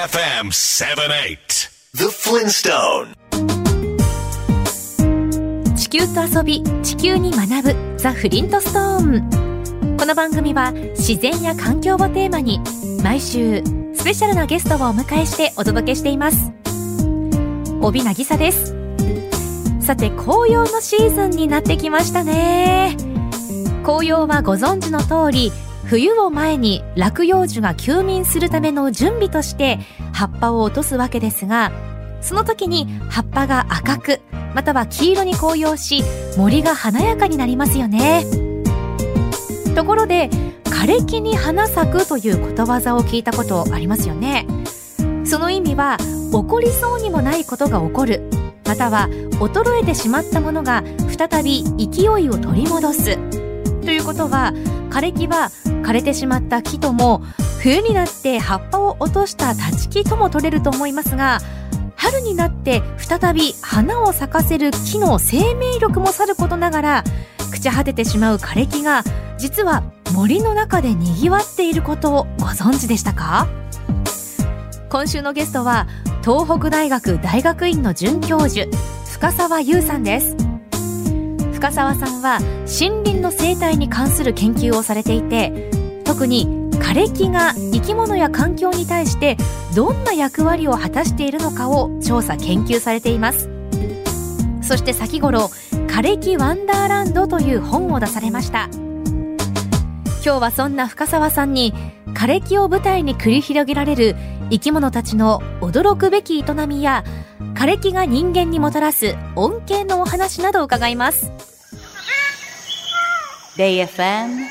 AFM 78 The Flintstone. 地球と遊び地球に学ぶザ・フリントストーン。この番組は自然や環境をテーマに毎週スペシャルなゲストをお迎えしてお届けしています。帯渚です。さて紅葉のシーズンになってきましたね。紅葉はご存知の通り冬を前に落葉樹が休眠するための準備として葉っぱを落とすわけですがその時に葉っぱが赤くまたは黄色に紅葉し森が華やかになりますよね。ところで枯れ木に花咲くということわざを聞いたことありますよね。その意味は起こりそうにもないことが起こるまたは衰えてしまったものが再び勢いを取り戻すということは枯れ木は枯れてしまった木とも冬になって葉っぱを落とした立ち木とも取れると思いますが春になって再び花を咲かせる木の生命力もさることながら朽ち果ててしまう枯れ木が実は森の中で賑わっていることをご存知でしたか？今週のゲストは東北大学大学院の准教授深澤優さんです。深澤さんは森林の生態に関する研究をされていて特に枯れ木が生き物や環境に対してどんな役割を果たしているのかを調査研究されています。そして先頃枯れ木ワンダーランドという本を出されました。今日はそんな深澤さんに枯れ木を舞台に繰り広げられる生き物たちの驚くべき営みや枯れ木が人間にもたらす恩恵のお話などを伺います。Bay FM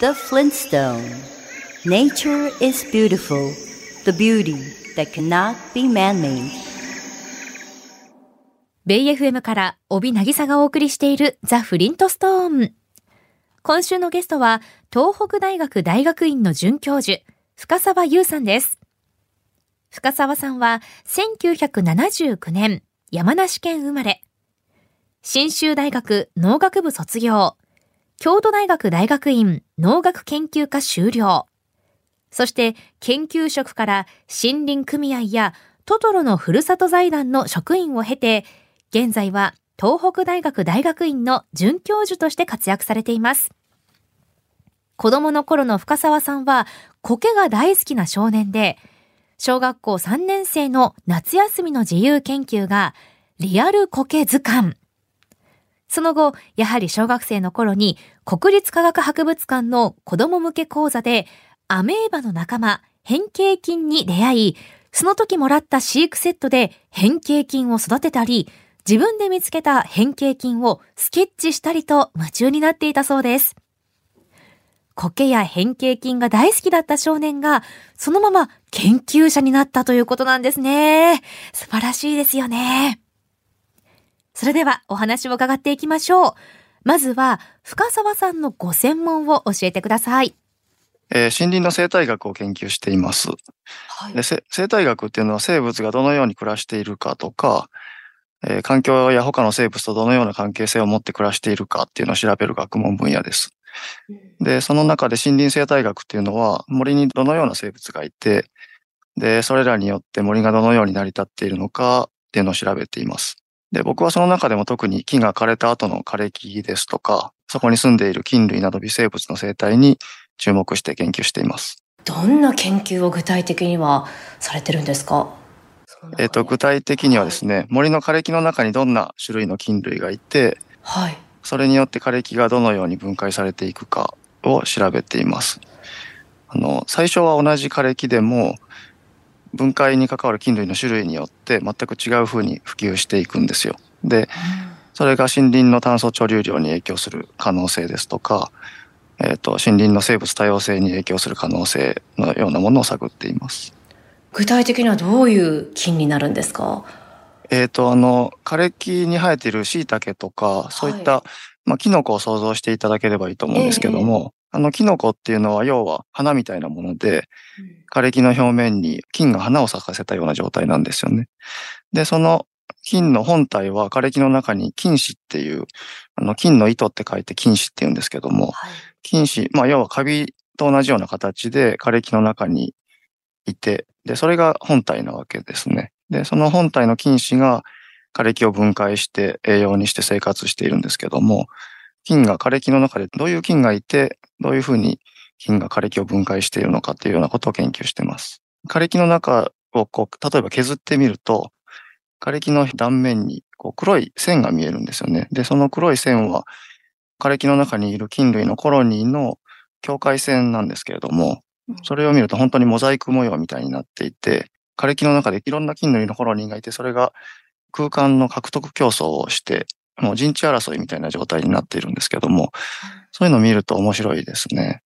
The Flintstone. Nature is beautiful The beauty that cannot be man-made. ベイ FM から帯渚がお送りしているザ・フリントストーン今週のゲストは東北大学大学院の准教授深澤優さんです。深澤さんは1979年山梨県生まれ。信州大学農学部卒業。京都大学大学院農学研究科修了。そして研究職から森林組合やトトロのふるさと財団の職員を経て現在は東北大学大学院の准教授として活躍されています。子供の頃の深澤さんは苔が大好きな少年で小学校3年生の夏休みの自由研究がリアル苔図鑑。その後、やはり小学生の頃に国立科学博物館の子供向け講座でアメーバの仲間、変形菌に出会い、その時もらった飼育セットで変形菌を育てたり、自分で見つけた変形菌をスケッチしたりと夢中になっていたそうです。苔や変形菌が大好きだった少年が、そのまま研究者になったということなんですね。素晴らしいですよね。それではお話を伺っていきましょう。まずは、深澤さんのご専門を教えてください。えー、森林の生態学を研究しています。はいで生態学っていうのは生物がどのように暮らしているかとか、えー環境や他の生物とどのような関係性を持って暮らしているかっていうのを調べる学問分野です。で、その中で森林生態学っていうのは森にどのような生物がいて、で、それらによって森がどのように成り立っているのかっていうのを調べています。で、僕はその中でも特に木が枯れた後の枯れ木ですとか、そこに住んでいる菌類など微生物の生態に注目して研究しています。どんな研究を具体的にはされてるんですか？えっ、と、具体的にはですね、森の枯れ木の中にどんな種類の菌類がいて、はい。それによって枯れ木がどのように分解されていくかを調べています。あの、最初は同じ枯れ木でも、分解に関わる菌類の種類によって全く違う風に普及していくんですよ。で、それが森林の炭素貯留量に影響する可能性ですとか、えっ、と、森林の生物多様性に影響する可能性のようなものを探っています。具体的にはどういう菌になるんですか？えっ、と、あの、枯れ木に生えている椎茸とか、そういった、まあ、キノコを想像していただければいいと思うんですけども、あの、キノコっていうのは、要は花みたいなもので、枯れ木の表面に菌が花を咲かせたような状態なんですよね。で、その菌の本体は枯れ木の中に菌糸っていう、あの、菌の糸って書いて菌糸って言うんですけども、はい。菌糸、まあ、要はカビと同じような形で枯れ木の中にいて、で、それが本体なわけですね。で、その本体の菌糸が枯れ木を分解して栄養にして生活しているんですけども、菌が枯れ木の中でどういう菌がいて、どういうふうに菌が枯れ木を分解しているのかっていうようなことを研究しています。枯れ木の中をこう、例えば削ってみると、枯れ木の断面にこう黒い線が見えるんですよね。で、その黒い線は枯れ木の中にいる菌類のコロニーの境界線なんですけれども、それを見ると本当にモザイク模様みたいになっていて、枯れ木の中でいろんな菌類のコロニーがいて、それが空間の獲得競争をして、もう陣地争いみたいな状態になっているんですけども、そういうのを見ると面白いですね。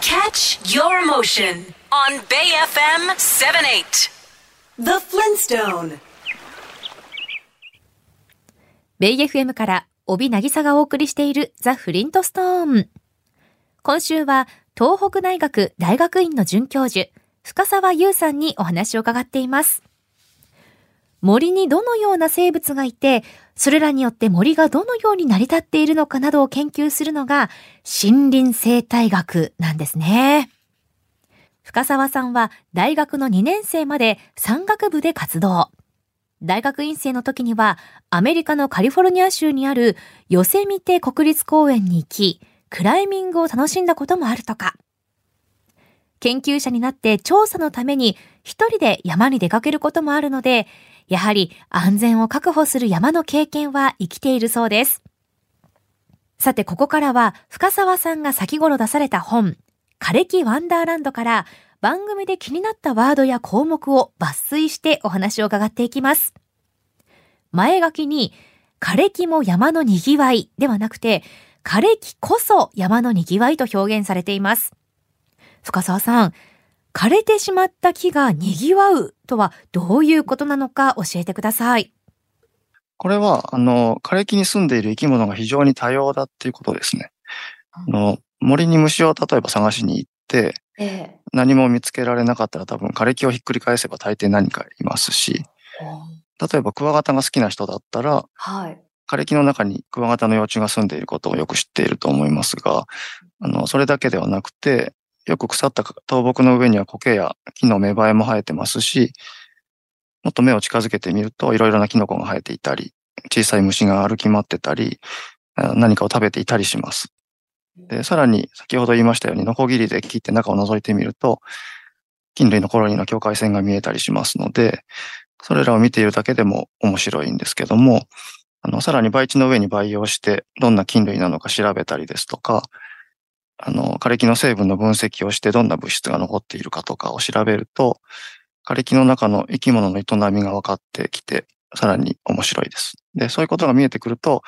Catch your emotion on Bay FM 78. The Flintstone. ベイ FM から帯渚がお送りしているザ・フリントストーン。今週は東北大学大学院の准教授、深沢優さんにお話を伺っています。森にどのような生物がいて、それらによって森がどのように成り立っているのかなどを研究するのが森林生態学なんですね。深沢さんは大学の2年生まで山岳部で活動。大学院生の時にはアメリカのカリフォルニア州にあるヨセミテ国立公園に行き、クライミングを楽しんだこともあるとか。研究者になって調査のために一人で山に出かけることもあるので、やはり安全を確保する山の経験は生きているそうです。さて、ここからは深沢さんが先頃出された本、枯れ木ワンダーランドから番組で気になったワードや項目を抜粋してお話を伺っていきます。前書きに、枯れ木も山の賑わいではなくて、枯れ木こそ山の賑わいと表現されています。深沢さん、枯れてしまった木が賑わうとはどういうことなのか教えてください。これは、あの、枯れ木に住んでいる生き物が非常に多様だっていうことですね。あの、森に虫を例えば探しに行って、ええ、何も見つけられなかったら多分枯れ木をひっくり返せば大抵何かいますし、例えばクワガタが好きな人だったら、はい、枯れ木の中にクワガタの幼虫が住んでいることをよく知っていると思いますが、あの、それだけではなくて、よく腐った倒木の上には苔や木の芽生えも生えてますし、もっと目を近づけてみるといろいろなキノコが生えていたり、小さい虫が歩き回ってたり、何かを食べていたりします。で、さらに先ほど言いましたように、ノコギリで切って中を覗いてみると、菌類のコロニーの境界線が見えたりしますので、それらを見ているだけでも面白いんですけども、あの、さらに培地の上に培養して、どんな菌類なのか調べたりですとか、あの、枯れ木の成分の分析をしてどんな物質が残っているかとかを調べると、枯れ木の中の生き物の営みが分かってきて、さらに面白いです。で、そういうことが見えてくると、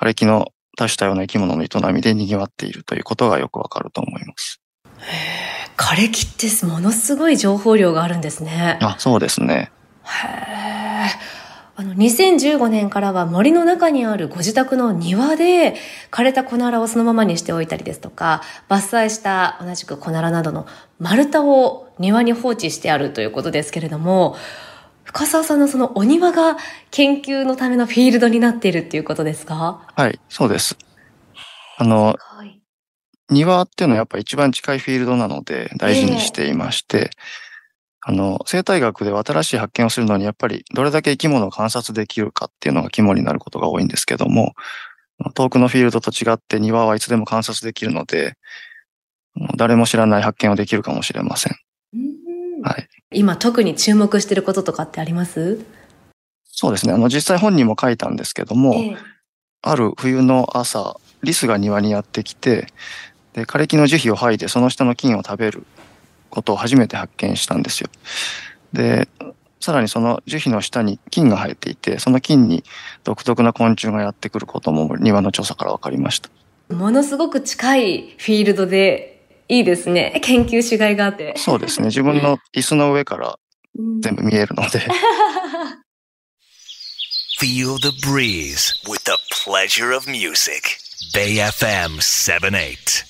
枯れ木の多種多様な生き物の営みで賑わっているということがよくわかると思います。へ枯れ木ってものすごい情報量があるんですね。あ、そうですね。へえ。あの、2015年からは森の中にあるご自宅の庭で枯れたコナラをそのままにしておいたりですとか、伐採した同じくコナラなどの丸太を庭に放置してあるということですけれども、深澤さんのそのお庭が研究のためのフィールドになっているっていうことですか？はい、そうです。あの、庭っていうのはやっぱ一番近いフィールドなので大事にしていまして、えー、あの、生態学では新しい発見をするのにやっぱりどれだけ生き物を観察できるかっていうのが肝になることが多いんですけども、遠くのフィールドと違って庭はいつでも観察できるので、誰も知らない発見をできるかもしれません。はい。今特に注目してることとかってあります？そうですね。あの、実際本人も書いたんですけども、ええ、ある冬の朝、リスが庭にやってきて、で、枯れ木の樹皮を剥いでその下の菌を食べることを初めて発見したんですよ。で、さらにその樹皮の下に菌が生えていて、その菌に独特な昆虫がやってくることも庭の調査から分かりました。ものすごく近いフィールドでいいですね。研究しがいがあって。そうですね。自分の椅子の上から全部見えるので。Feel the breeze with the pleasure of music. Bay FM 78.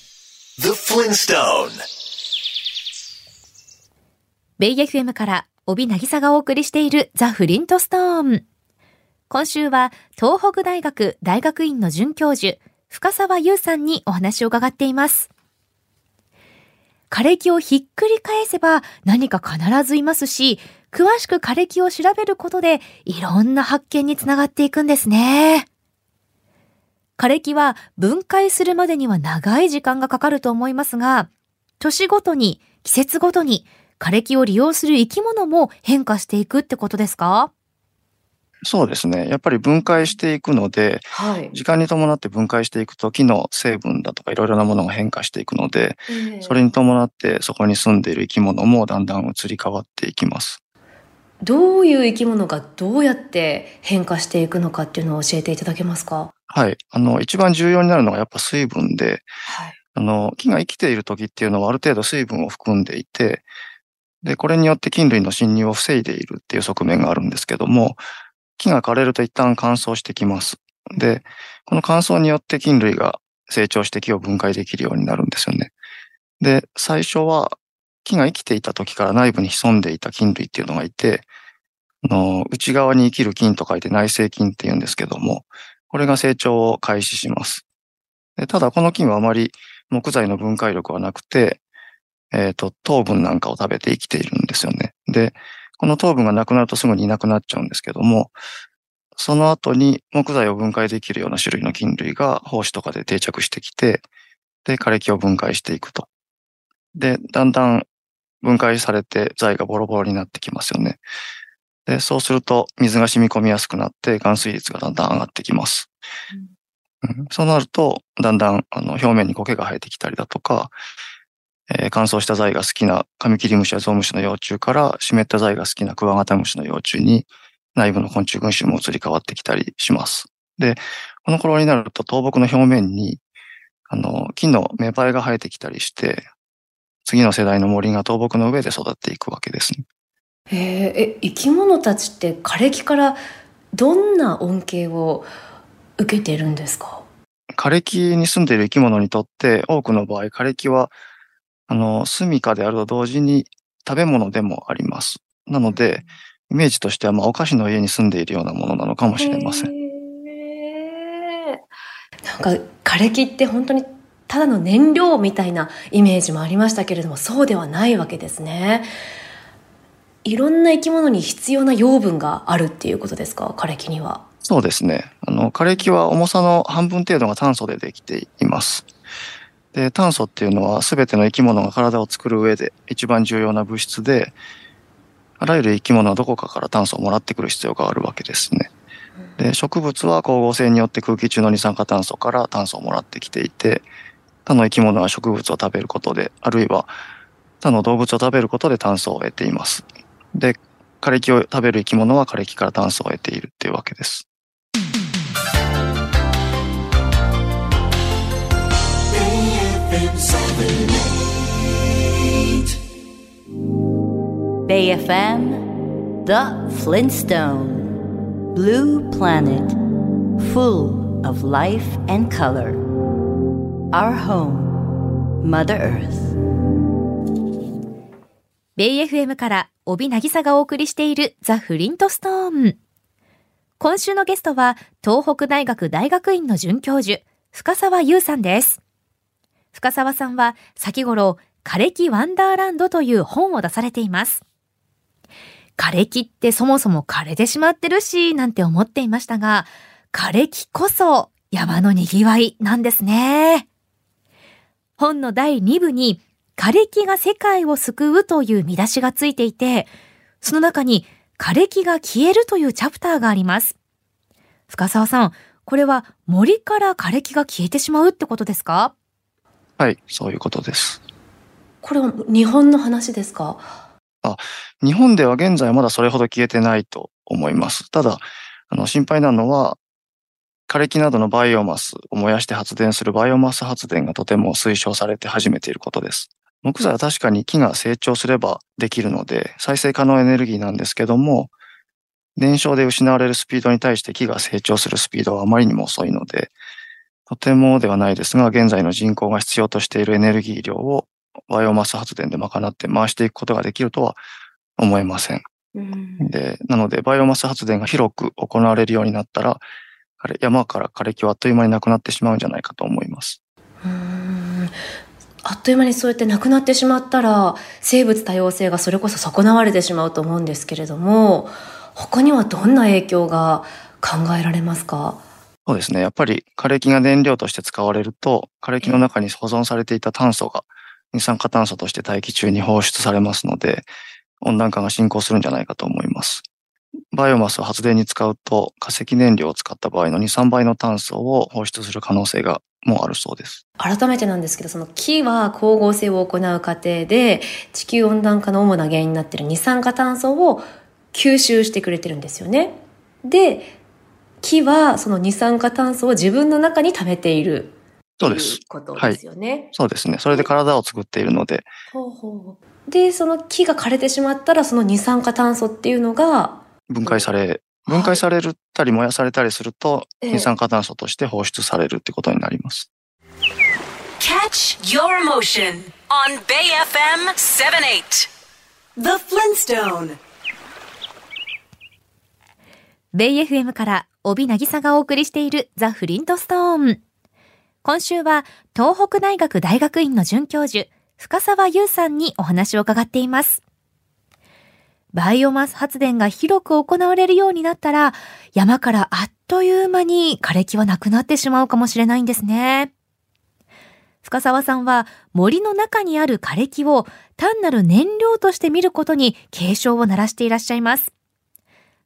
The Flintstone. ベイ FM から帯渚がお送りしているザ・フリントストーン。今週は東北大学大学院の准教授、深沢優さんにお話を伺っています。枯れ木をひっくり返せば何か必ずいますし、詳しく枯れ木を調べることでいろんな発見につながっていくんですね。枯れ木は分解するまでには長い時間がかかると思いますが、年ごとに、季節ごとに枯れ木を利用する生き物も変化していくってことですか？そうですね。やっぱり分解していくので、はい、時間に伴って分解していくと木の成分だとかいろいろなものが変化していくので、えー、それに伴ってそこに住んでいる生き物もだんだん移り変わっていきます。どういう生き物がどうやって変化していくのかっていうのを教えていただけますか？はい。あの、一番重要になるのがやっぱ水分で、はい、あの、木が生きている時っていうのはある程度水分を含んでいて、で、これによって菌類の侵入を防いでいるっていう側面があるんですけども、木が枯れると一旦乾燥してきます。で、この乾燥によって菌類が成長して木を分解できるようになるんですよね。で、最初は木が生きていた時から内部に潜んでいた菌類っていうのがいて、の内側に生きる菌と書いて内生菌って言うんですけども、これが成長を開始します。でただこの菌はあまり木材の分解力はなくて、えっ、ー、と、糖分なんかを食べて生きているんですよね。で、この糖分がなくなるとすぐにいなくなっちゃうんですけども、その後に木材を分解できるような種類の菌類が胞子とかで定着してきて、で、枯れ木を分解していくと。で、だんだん分解されて材がボロボロになってきますよね。で、そうすると水が染み込みやすくなって含水率がだんだん上がってきます。うん、そうなると、だんだんあの表面に苔が生えてきたりだとか、えー、乾燥した材が好きなカミキリムシやゾウムシの幼虫から湿った材が好きなクワガタムシの幼虫に内部の昆虫群衆も移り変わってきたりします。で、この頃になると倒木の表面にあの木の芽生えが生えてきたりして、次の世代の森が倒木の上で育っていくわけですね。え、生き物たちって枯れ木からどんな恩恵を受けてるんですか？枯れ木に住んでいる生き物にとって多くの場合枯れ木はあの、住処であると同時に食べ物でもあります。なので、イメージとしては、まあ、お菓子の家に住んでいるようなものなのかもしれません。なんか、枯れ木って本当にただの燃料みたいなイメージもありましたけれども、そうではないわけですね。いろんな生き物に必要な養分があるっていうことですか、枯れ木には。そうですね。あの、枯れ木は重さの半分程度が炭素でできています。で、炭素っていうのは全ての生き物が体を作る上で一番重要な物質で、あらゆる生き物はどこかから炭素をもらってくる必要があるわけですね。で、植物は光合成によって空気中の二酸化炭素から炭素をもらってきていて、他の生き物は植物を食べることで、あるいは他の動物を食べることで炭素を得ています。で、枯れ木を食べる生き物は枯れ木から炭素を得ているっていうわけです。Bay FM The Flintstone Blue Planet Full of life and color Our home Mother Earth ベイ FM から帯渚がお送りしているザ・フリントストーン今週のゲストは東北大学大学院の准教授深沢優さんです深沢さんは先頃、枯れ木ワンダーランドという本を出されています。枯れ木ってそもそも枯れてしまってるし、なんて思っていましたが、枯れ木こそ山の賑わいなんですね。本の第2部に、枯れ木が世界を救うという見出しがついていて、その中に枯れ木が消えるというチャプターがあります。深沢さん、これは森から枯れ木が消えてしまうってことですか？はい、そういうことです。これは日本の話ですか？あ、日本では現在まだそれほど消えてないと思います。ただ、あの、心配なのは、枯れ木などのバイオマスを燃やして発電するバイオマス発電がとても推奨されて始めていることです。木材は確かに木が成長すればできるので、再生可能エネルギーなんですけども、燃焼で失われるスピードに対して木が成長するスピードはあまりにも遅いので、とてもではないですが、現在の人口が必要としているエネルギー量をバイオマス発電で賄って回していくことができるとは思えません。うん、で、なので、バイオマス発電が広く行われるようになったら、山から枯れ木はあっという間になくなってしまうんじゃないかと思います。あっという間にそうやってなくなってしまったら生物多様性がそれこそ損なわれてしまうと思うんですけれども他にはどんな影響が考えられますか？そうですね。やっぱり枯れ木が燃料として使われると、枯れ木の中に保存されていた炭素が二酸化炭素として大気中に放出されますので、温暖化が進行するんじゃないかと思います。バイオマスを発電に使うと化石燃料を使った場合の2、3倍の炭素を放出する可能性がもあるそうです。改めてなんですけど、その木は光合成を行う過程で地球温暖化の主な原因になっている二酸化炭素を吸収してくれてるんですよね。で、木はその二酸化炭素を自分の中に溜めている。そうです。ことですよね、はい。そうですね。それで体を作っているので。ほうほうで、その木が枯れてしまったら、その二酸化炭素っていうのが、分解され、分解されるたり燃やされたりすると、二酸化炭素として放出されるってことになります。Catch your motion on Bay FM 78 The Flintstone ベイ FM から帯渚がお送りしているザ・フリントストーン。今週は東北大学大学院の准教授、深沢優さんにお話を伺っています。バイオマス発電が広く行われるようになったら、山からあっという間に枯れ木はなくなってしまうかもしれないんですね。深沢さんは森の中にある枯れ木を単なる燃料として見ることに警鐘を鳴らしていらっしゃいます。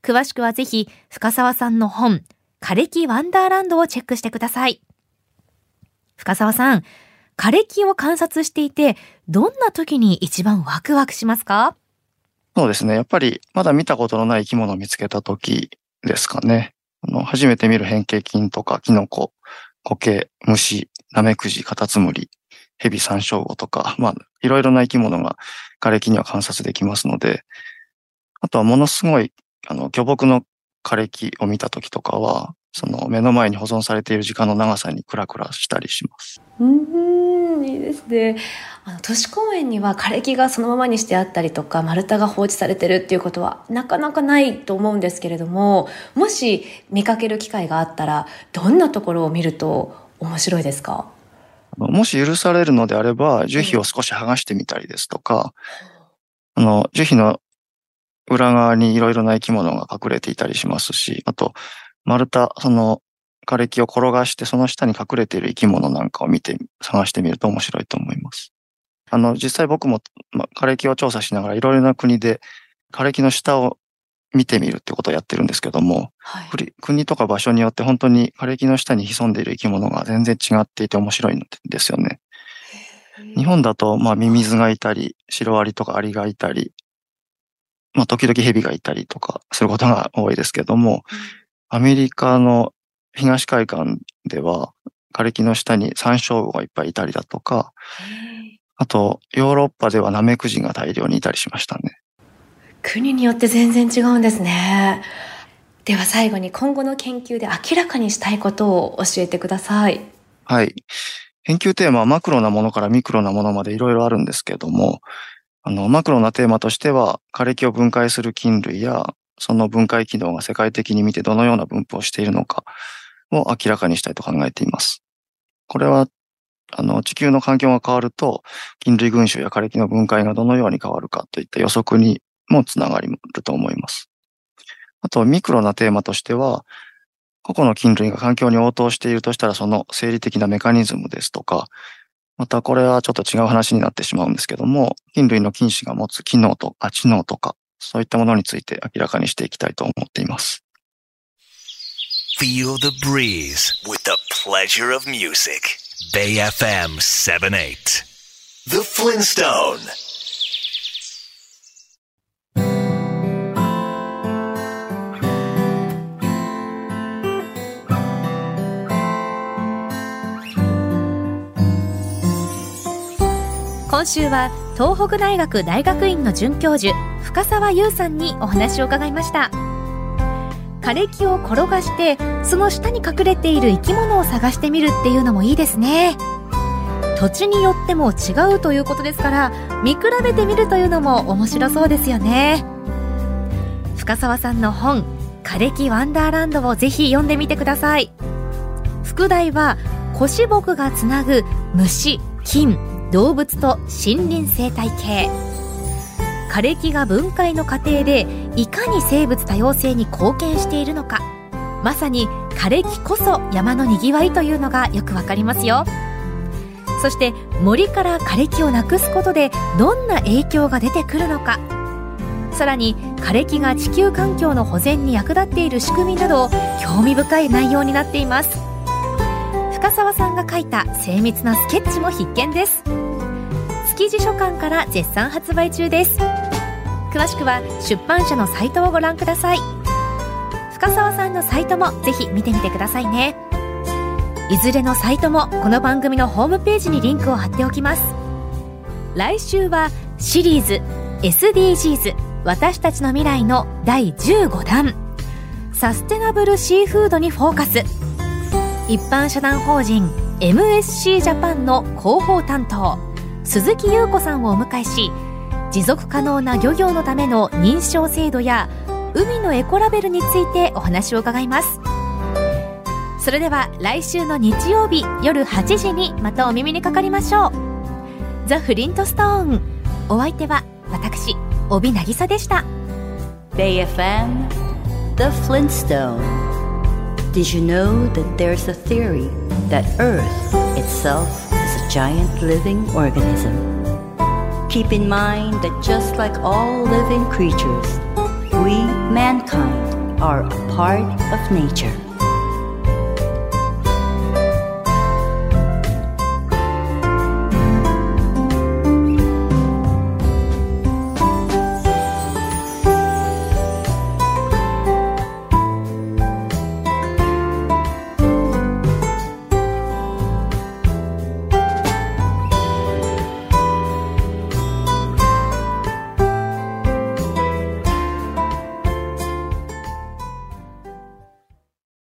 詳しくはぜひ、深沢さんの本、枯れ木ワンダーランドをチェックしてください。深沢さん、枯れ木を観察していて、どんな時に一番ワクワクしますか？そうですね。やっぱり、まだ見たことのない生き物を見つけた時ですかね。あの、初めて見る変形菌とか、キノコ、苔、虫、ナメクジ、カタツムリ、ヘビ、サンショウウオとか、まあ、いろいろな生き物が枯れ木には観察できますので、あとはものすごいあの、巨木の枯れ木を見た時とかは、その目の前に保存されている時間の長さにクラクラしたりします。うん、いいですね。あの、都市公園には枯れ木がそのままにしてあったりとか、丸太が放置されてるっていうことはなかなかないと思うんですけれども、もし見かける機会があったら、どんなところを見ると面白いですか？もし許されるのであれば、樹皮を少し剥がしてみたりですとか、あの、樹皮の裏側にいろいろな生き物が隠れていたりしますし、あと、丸太、その枯れ木を転がして、その下に隠れている生き物なんかを見て、探してみると面白いと思います。あの、実際僕も、ま、枯れ木を調査しながらいろいろな国で枯れ木の下を見てみるってことをやってるんですけども、はい、国とか場所によって本当に枯れ木の下に潜んでいる生き物が全然違っていて面白いんですよね。日本だと、まあ、ミミズがいたり、シロアリとかアリがいたり、まあ、時々蛇がいたりとかすることが多いですけども、アメリカの東海岸では、枯れ木の下に山椒魚がいっぱいいたりだとか、あと、ヨーロッパではナメクジが大量にいたりしましたね。国によって全然違うんですね。では最後に今後の研究で明らかにしたいことを教えてください。はい。研究テーマはマクロなものからミクロなものまでいろいろあるんですけども、あの、マクロなテーマとしては、枯れ木を分解する菌類や、その分解機能が世界的に見てどのような分布をしているのかを明らかにしたいと考えています。これは、あの、地球の環境が変わると、菌類群衆や枯れ木の分解がどのように変わるかといった予測にもつながると思います。あと、ミクロなテーマとしては、個々の菌類が環境に応答しているとしたら、その生理的なメカニズムですとか、またこれはちょっと違う話になってしまうんですけども、菌類の菌糸が持つ機能とか知能とか、そういったものについて明らかにしていきたいと思っています。Feel the breeze with the pleasure of music. Bay FM 78. The Flintstone. 今週は東北大学大学院の准教授深沢優さんにお話を伺いました。枯れ木を転がしてその下に隠れている生き物を探してみるっていうのもいいですね。土地によっても違うということですから見比べてみるというのも面白そうですよね。深沢さんの本枯れ木ワンダーランドをぜひ読んでみてください。副題は腰木がつなぐ虫、菌、動物と森林生態系。枯れ木が分解の過程でいかに生物多様性に貢献しているのか。まさに枯れ木こそ山のにぎわいというのがよくわかりますよ。そして森から枯れ木をなくすことでどんな影響が出てくるのか。さらに枯れ木が地球環境の保全に役立っている仕組みなど興味深い内容になっています。深澤さんが書いた精密なスケッチも必見です。築地書館から絶賛発売中です。詳しくは出版社のサイトをご覧ください。深澤さんのサイトもぜひ見てみてくださいね。いずれのサイトもこの番組のホームページにリンクを貼っておきます。来週はシリーズ SDGs 私たちの未来の第15弾。サステナブルシーフードにフォーカス。一般社団法人 MSC ジャパンの広報担当鈴木優子さんをお迎えし持続可能な漁業のための認証制度や海のエコラベルについてお話を伺います。それでは来週の日曜日夜8時にまたお耳にかかりましょう。ザ・フリントストーン。お相手は私帯渚でした。BayFM The Flintstone. Did you know that there's a theory that Earth itself is a giant living organism? Keep in mind that just like all living creatures, we, mankind, are a part of nature.